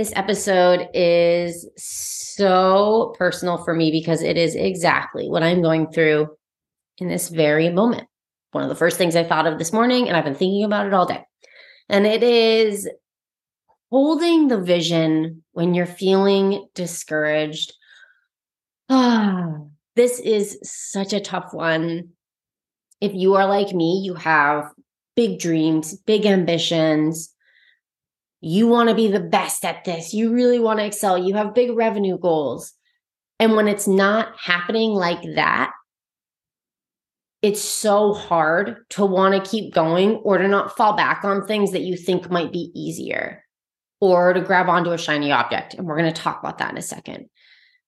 This episode is so personal for me because it is exactly what I'm going through in this very moment. One of the first things I thought of this morning, and I've been thinking about it all day. And it is holding the vision when you're feeling discouraged. Ah, this is such a tough one. If you are like me, you have big dreams, big ambitions, you want to be the best at this. You really want to excel. You have big revenue goals. And when it's not happening like that, it's so hard to want to keep going or to not fall back on things that you think might be easier or to grab onto a shiny object. And we're going to talk about that in a second.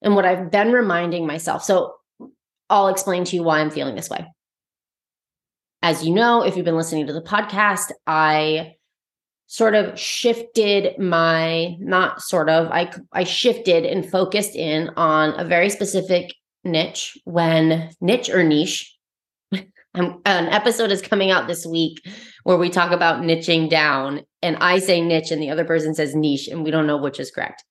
And what I've been reminding myself, so I'll explain to you why I'm feeling this way. As you know, if you've been listening to the podcast, I sort of shifted my not sort of I I shifted and focused in on a very specific niche when niche or niche an episode is coming out this week where we talk about niching down and I say niche and the other person says niche and we don't know which is correct.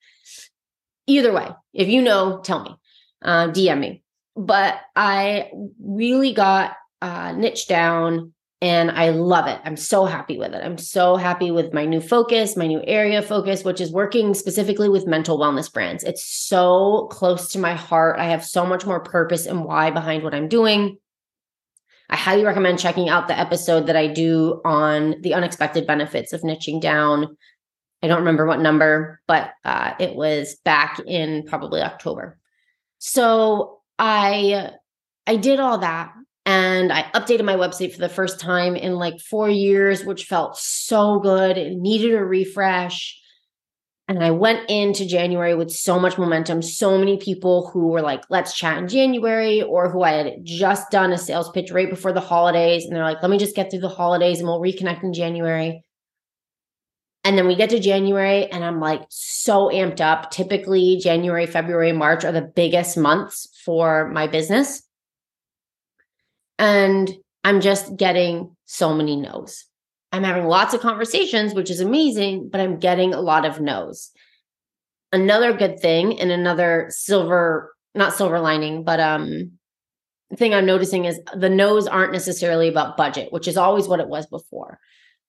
Either way, if you know, tell me, uh, DM me. But I really got uh, niche down and I love it. I'm so happy with it. I'm so happy with my new focus, my new area focus, which is working specifically with mental wellness brands. It's so close to my heart. I have so much more purpose and why behind what I'm doing. I highly recommend checking out the episode that I do on the unexpected benefits of niching down. I don't remember what number, but uh, it was back in probably October. So I I did all that and I updated my website for the first time in like four years, which felt so good. It needed a refresh. And I went into January with so much momentum. So many people who were like, let's chat in January, or who I had just done a sales pitch right before the holidays. And they're like, let me just get through the holidays and we'll reconnect in January. And then we get to January, and I'm like so amped up. Typically, January, February, March are the biggest months for my business. And I'm just getting so many no's. I'm having lots of conversations, which is amazing, but I'm getting a lot of no's. Another good thing and another silver, not silver lining, but um thing I'm noticing is the no's aren't necessarily about budget, which is always what it was before.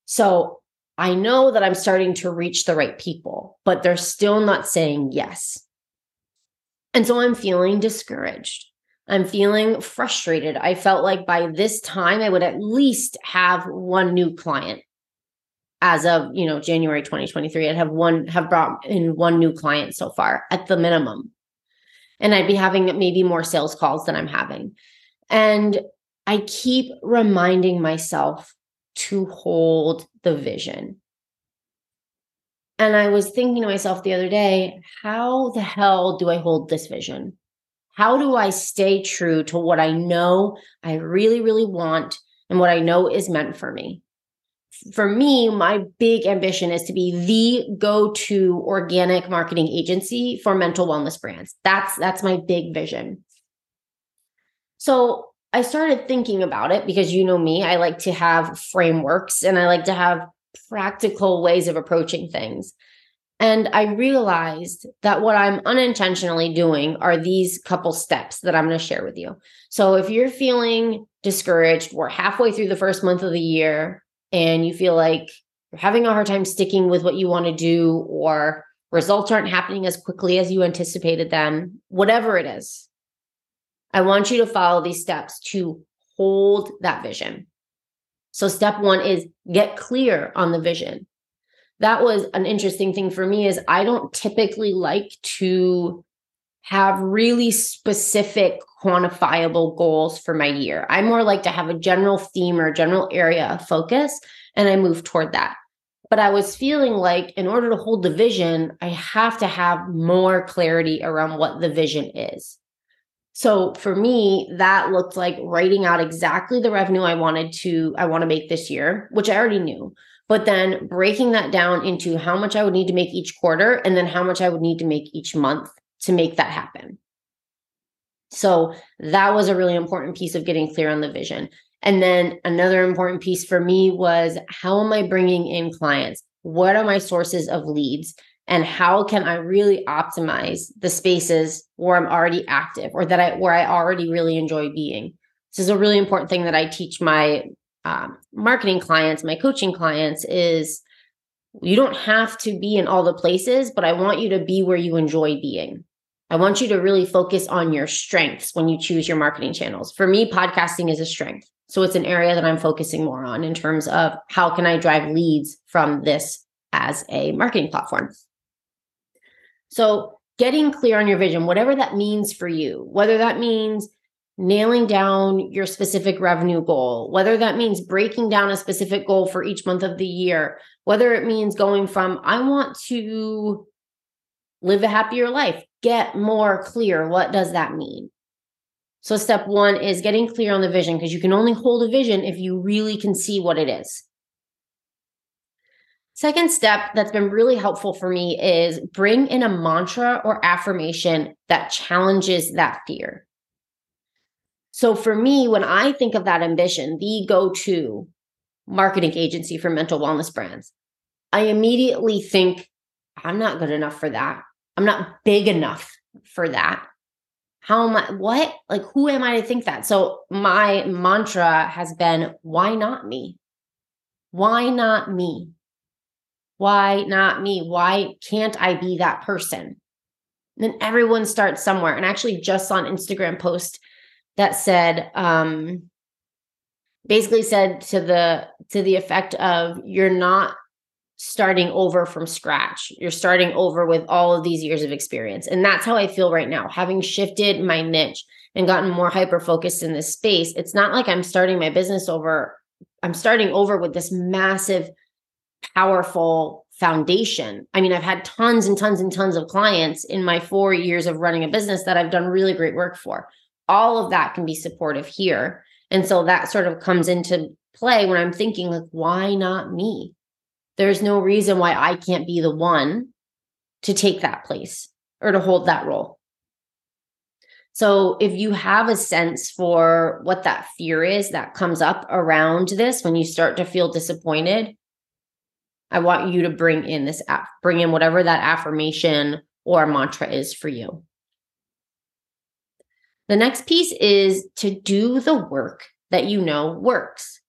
So I know that I'm starting to reach the right people, but they're still not saying yes. And so I'm feeling discouraged. I'm feeling frustrated. I felt like by this time I would at least have one new client. As of, you know, January 2023, I'd have one have brought in one new client so far at the minimum. And I'd be having maybe more sales calls than I'm having. And I keep reminding myself to hold the vision. And I was thinking to myself the other day, how the hell do I hold this vision? How do I stay true to what I know I really, really want and what I know is meant for me? For me, my big ambition is to be the go-to organic marketing agency for mental wellness brands. That's that's my big vision. So I started thinking about it because you know me, I like to have frameworks and I like to have practical ways of approaching things. And I realized that what I'm unintentionally doing are these couple steps that I'm going to share with you. So if you're feeling discouraged, we're halfway through the first month of the year and you feel like you're having a hard time sticking with what you want to do or results aren't happening as quickly as you anticipated them, whatever it is. I want you to follow these steps to hold that vision. So, step one is get clear on the vision. That was an interesting thing for me is I don't typically like to have really specific quantifiable goals for my year. I more like to have a general theme or general area of focus and I move toward that. But I was feeling like in order to hold the vision, I have to have more clarity around what the vision is. So for me, that looked like writing out exactly the revenue I wanted to I want to make this year, which I already knew. But then breaking that down into how much I would need to make each quarter and then how much I would need to make each month to make that happen. So that was a really important piece of getting clear on the vision. And then another important piece for me was how am I bringing in clients? What are my sources of leads? And how can I really optimize the spaces where I'm already active or that I where I already really enjoy being? This is a really important thing that I teach my um, marketing clients, my coaching clients is you don't have to be in all the places, but I want you to be where you enjoy being. I want you to really focus on your strengths when you choose your marketing channels. For me, podcasting is a strength. So it's an area that I'm focusing more on in terms of how can I drive leads from this as a marketing platform. So getting clear on your vision, whatever that means for you, whether that means nailing down your specific revenue goal, whether that means breaking down a specific goal for each month of the year, whether it means going from, I want to live a happier life get more clear. What does that mean? So, step one is getting clear on the vision because you can only hold a vision if you really can see what it is. Second step that's been really helpful for me is bring in a mantra or affirmation that challenges that fear. So, for me, when I think of that ambition, the go to marketing agency for mental wellness brands, I immediately think, I'm not good enough for that. I'm not big enough for that. How am I? What? Like, who am I to think that? So, my mantra has been, why not me? Why not me? Why not me? Why can't I be that person? And then everyone starts somewhere. And actually, just on Instagram post that said, um, basically said to the to the effect of you're not starting over from scratch. You're starting over with all of these years of experience. And that's how I feel right now. Having shifted my niche and gotten more hyper focused in this space, it's not like I'm starting my business over. I'm starting over with this massive, powerful foundation. I mean, I've had tons and tons and tons of clients in my four years of running a business that I've done really great work for. All of that can be supportive here. And so that sort of comes into play when I'm thinking, like, why not me? there's no reason why I can't be the one to take that place or to hold that role. So, if you have a sense for what that fear is that comes up around this when you start to feel disappointed, I want you to bring in this app, bring in whatever that affirmation or mantra is for you. The next piece is to do the work that you know works.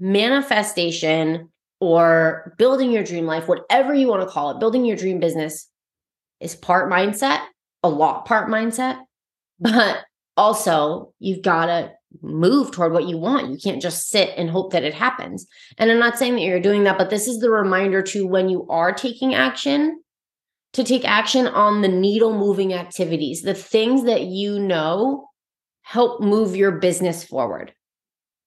Manifestation or building your dream life, whatever you want to call it, building your dream business is part mindset, a lot part mindset, but also you've got to move toward what you want. You can't just sit and hope that it happens. And I'm not saying that you're doing that, but this is the reminder to when you are taking action to take action on the needle moving activities, the things that you know help move your business forward.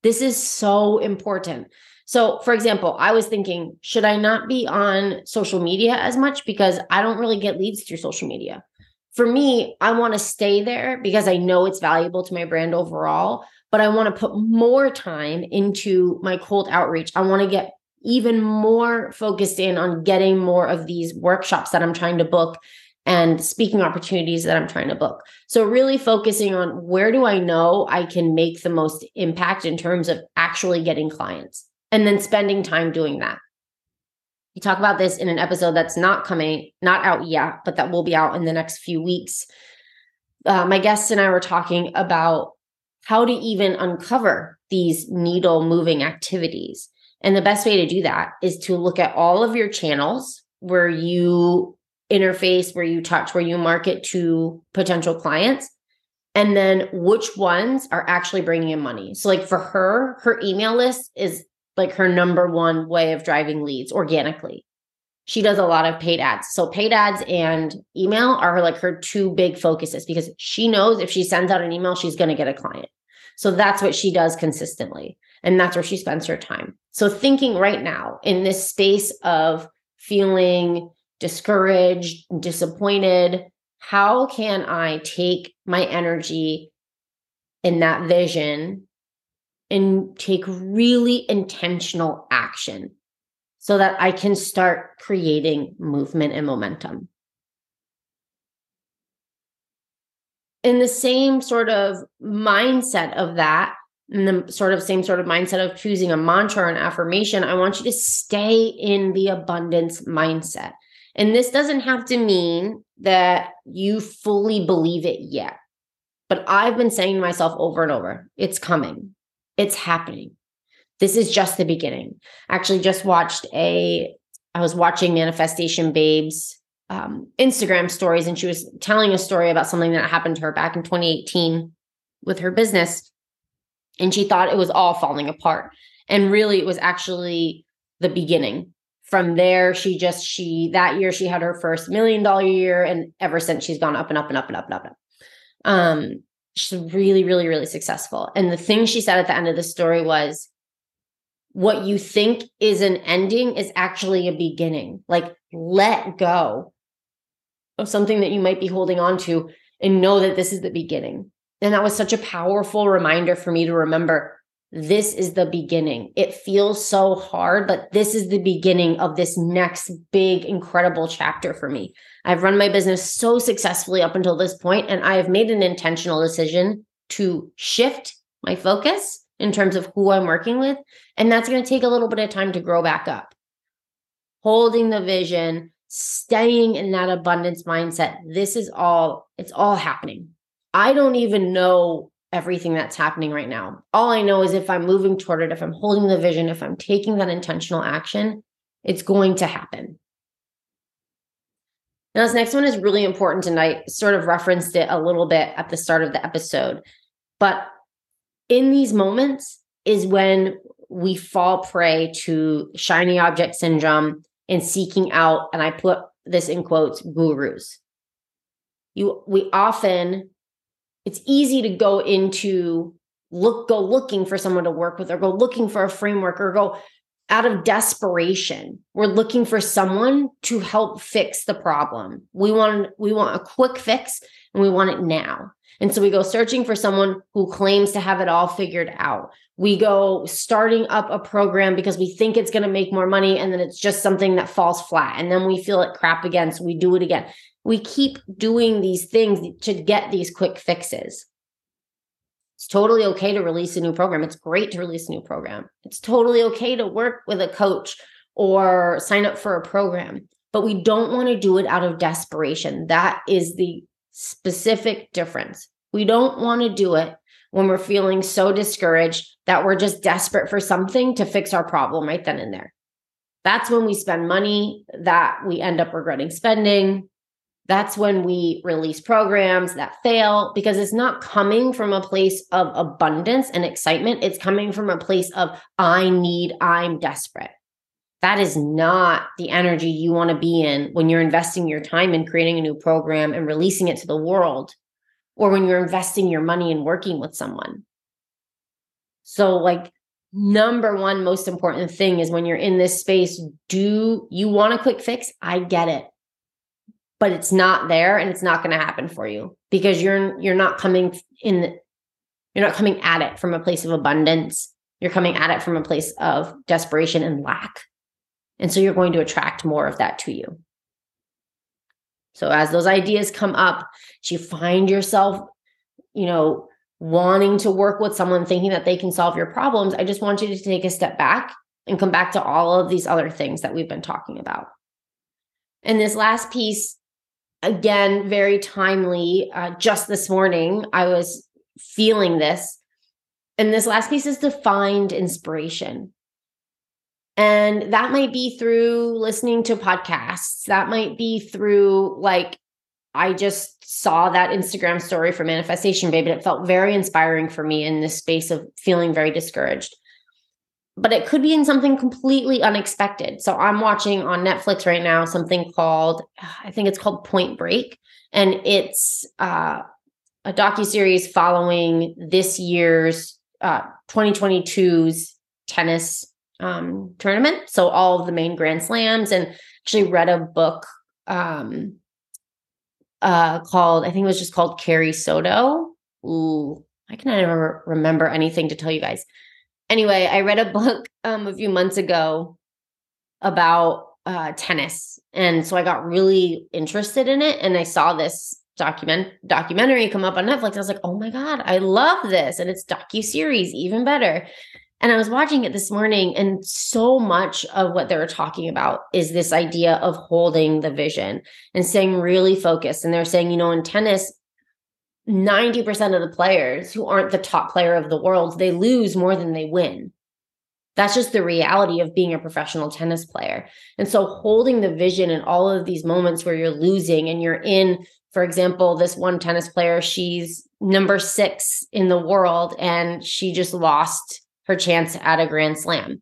This is so important. So, for example, I was thinking, should I not be on social media as much because I don't really get leads through social media? For me, I want to stay there because I know it's valuable to my brand overall, but I want to put more time into my cold outreach. I want to get even more focused in on getting more of these workshops that I'm trying to book and speaking opportunities that I'm trying to book. So, really focusing on where do I know I can make the most impact in terms of actually getting clients and then spending time doing that. We talk about this in an episode that's not coming, not out yet, but that will be out in the next few weeks. Uh, my guests and I were talking about how to even uncover these needle moving activities. And the best way to do that is to look at all of your channels where you interface, where you touch, where you market to potential clients, and then which ones are actually bringing in money. So, like for her, her email list is like her number one way of driving leads organically. She does a lot of paid ads. So, paid ads and email are like her two big focuses because she knows if she sends out an email, she's going to get a client. So, that's what she does consistently. And that's where she spends her time. So, thinking right now in this space of feeling discouraged, disappointed, how can I take my energy in that vision and take really intentional action so that I can start creating movement and momentum? In the same sort of mindset of that, in the sort of same sort of mindset of choosing a mantra or an affirmation, I want you to stay in the abundance mindset. And this doesn't have to mean that you fully believe it yet. But I've been saying to myself over and over, it's coming. It's happening. This is just the beginning. I Actually, just watched a, I was watching Manifestation Babes um, Instagram stories, and she was telling a story about something that happened to her back in 2018 with her business. And she thought it was all falling apart. And really, it was actually the beginning from there she just she that year she had her first million dollar year and ever since she's gone up and up and up and up and up, and up. um she's really really really successful and the thing she said at the end of the story was what you think is an ending is actually a beginning like let go of something that you might be holding on to and know that this is the beginning and that was such a powerful reminder for me to remember this is the beginning. It feels so hard, but this is the beginning of this next big, incredible chapter for me. I've run my business so successfully up until this point, and I have made an intentional decision to shift my focus in terms of who I'm working with. And that's going to take a little bit of time to grow back up. Holding the vision, staying in that abundance mindset. This is all, it's all happening. I don't even know everything that's happening right now. All I know is if I'm moving toward it, if I'm holding the vision, if I'm taking that intentional action, it's going to happen. Now, this next one is really important, and I sort of referenced it a little bit at the start of the episode. But in these moments is when we fall prey to shiny object syndrome and seeking out, and I put this in quotes, gurus. You we often it's easy to go into look go looking for someone to work with or go looking for a framework or go out of desperation. We're looking for someone to help fix the problem. We want we want a quick fix and we want it now and so we go searching for someone who claims to have it all figured out we go starting up a program because we think it's going to make more money and then it's just something that falls flat and then we feel it crap again so we do it again we keep doing these things to get these quick fixes. It's totally okay to release a new program. It's great to release a new program. It's totally okay to work with a coach or sign up for a program, but we don't want to do it out of desperation. That is the specific difference. We don't want to do it when we're feeling so discouraged that we're just desperate for something to fix our problem right then and there. That's when we spend money that we end up regretting spending that's when we release programs that fail because it's not coming from a place of abundance and excitement. It's coming from a place of, I need, I'm desperate. That is not the energy you want to be in when you're investing your time in creating a new program and releasing it to the world, or when you're investing your money in working with someone. So, like, number one most important thing is when you're in this space, do you want a quick fix? I get it but it's not there and it's not going to happen for you because you're you're not coming in you're not coming at it from a place of abundance you're coming at it from a place of desperation and lack and so you're going to attract more of that to you so as those ideas come up you find yourself you know wanting to work with someone thinking that they can solve your problems i just want you to take a step back and come back to all of these other things that we've been talking about and this last piece again, very timely. Uh, just this morning, I was feeling this. And this last piece is to find inspiration. And that might be through listening to podcasts. That might be through like I just saw that Instagram story for Manifestation Babe, and it felt very inspiring for me in this space of feeling very discouraged. But it could be in something completely unexpected. So I'm watching on Netflix right now something called, I think it's called Point Break, and it's uh, a docu series following this year's uh, 2022's tennis um, tournament. So all of the main Grand Slams, and actually read a book um, uh, called, I think it was just called Carrie Soto. Ooh, I can never remember anything to tell you guys. Anyway, I read a book um, a few months ago about uh, tennis, and so I got really interested in it. And I saw this document documentary come up on Netflix. I was like, oh my god, I love this, and it's docu series, even better. And I was watching it this morning, and so much of what they were talking about is this idea of holding the vision and staying really focused. And they're saying, you know, in tennis, 90% of the players who aren't the top player of the world, they lose more than they win. That's just the reality of being a professional tennis player. And so holding the vision in all of these moments where you're losing and you're in, for example, this one tennis player, she's number six in the world and she just lost her chance at a grand slam.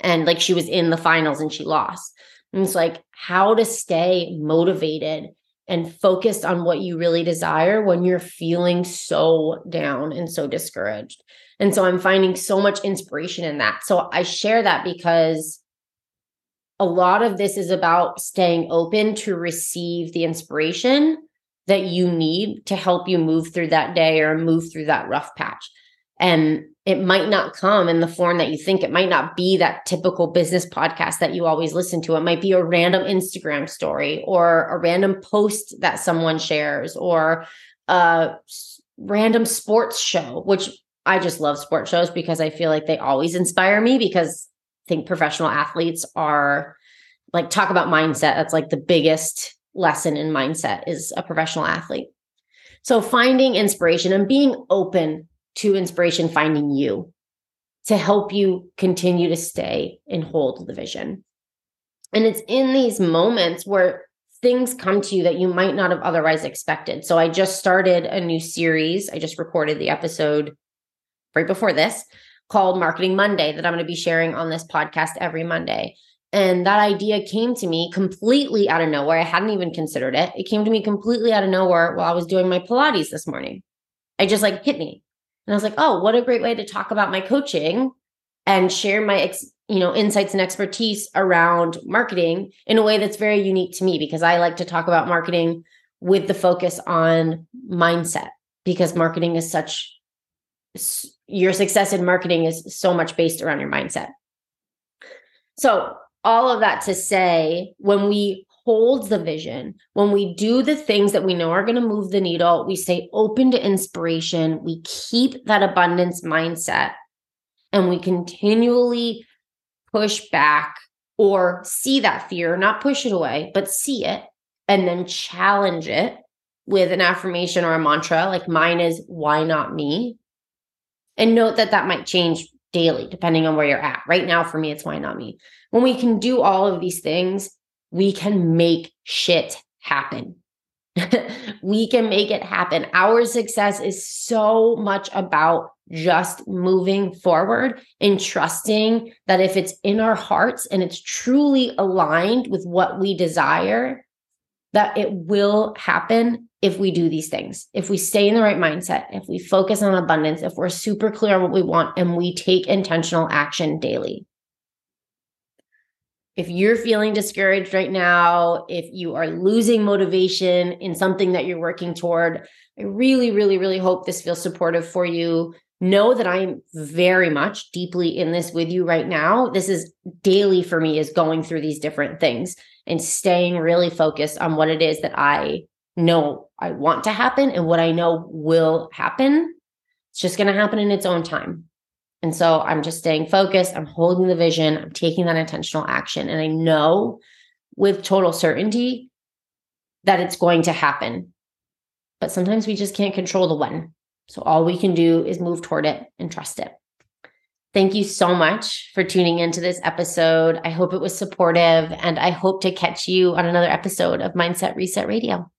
And like she was in the finals and she lost. And it's like how to stay motivated and focused on what you really desire when you're feeling so down and so discouraged. And so I'm finding so much inspiration in that. So I share that because a lot of this is about staying open to receive the inspiration that you need to help you move through that day or move through that rough patch. And it might not come in the form that you think. It might not be that typical business podcast that you always listen to. It might be a random Instagram story or a random post that someone shares or a random sports show, which I just love sports shows because I feel like they always inspire me because I think professional athletes are like talk about mindset. That's like the biggest lesson in mindset is a professional athlete. So finding inspiration and being open to inspiration finding you to help you continue to stay and hold the vision. And it's in these moments where things come to you that you might not have otherwise expected. So I just started a new series. I just recorded the episode right before this called Marketing Monday that I'm going to be sharing on this podcast every Monday. And that idea came to me completely out of nowhere. I hadn't even considered it. It came to me completely out of nowhere while I was doing my Pilates this morning. I just like hit me. And I was like, oh, what a great way to talk about my coaching and share my ex- you know insights and expertise around marketing in a way that's very unique to me because I like to talk about marketing with the focus on mindset because marketing is such your success in marketing is so much based around your mindset. So, all of that to say, when we holds the vision, when we do the things that we know are going to move the needle, we stay open to inspiration, we keep that abundance mindset, and we continually push back or see that fear, not push it away, but see it and then challenge it with an affirmation or a mantra. Like mine is, why not me? And note that that might change daily depending on where you're at. Right now, for me, it's why not me. When we can do all of these things, we can make shit happen. we can make it happen. Our success is so much about just moving forward and trusting that if it's in our hearts and it's truly aligned with what we desire, that it will happen if we do these things. If we stay in the right mindset, if we focus on abundance, if we're super clear on what we want and we take intentional action daily if you're feeling discouraged right now, if you are losing motivation in something that you're working toward, I really, really, really hope this feels supportive for you. Know that I'm very much deeply in this with you right now. This is daily for me, is going through these different things and staying really focused on what it is that I know I want to happen and what I know will happen. It's just going to happen in its own time. And so I'm just staying focused. I'm holding the vision. I'm taking that intentional action. And I know with total certainty that it's going to happen. But sometimes we just can't control the when. So all we can do is move toward it and trust it. Thank you so much for tuning into this episode. I hope it was supportive and I hope to catch you on another episode of Mindset Reset Radio.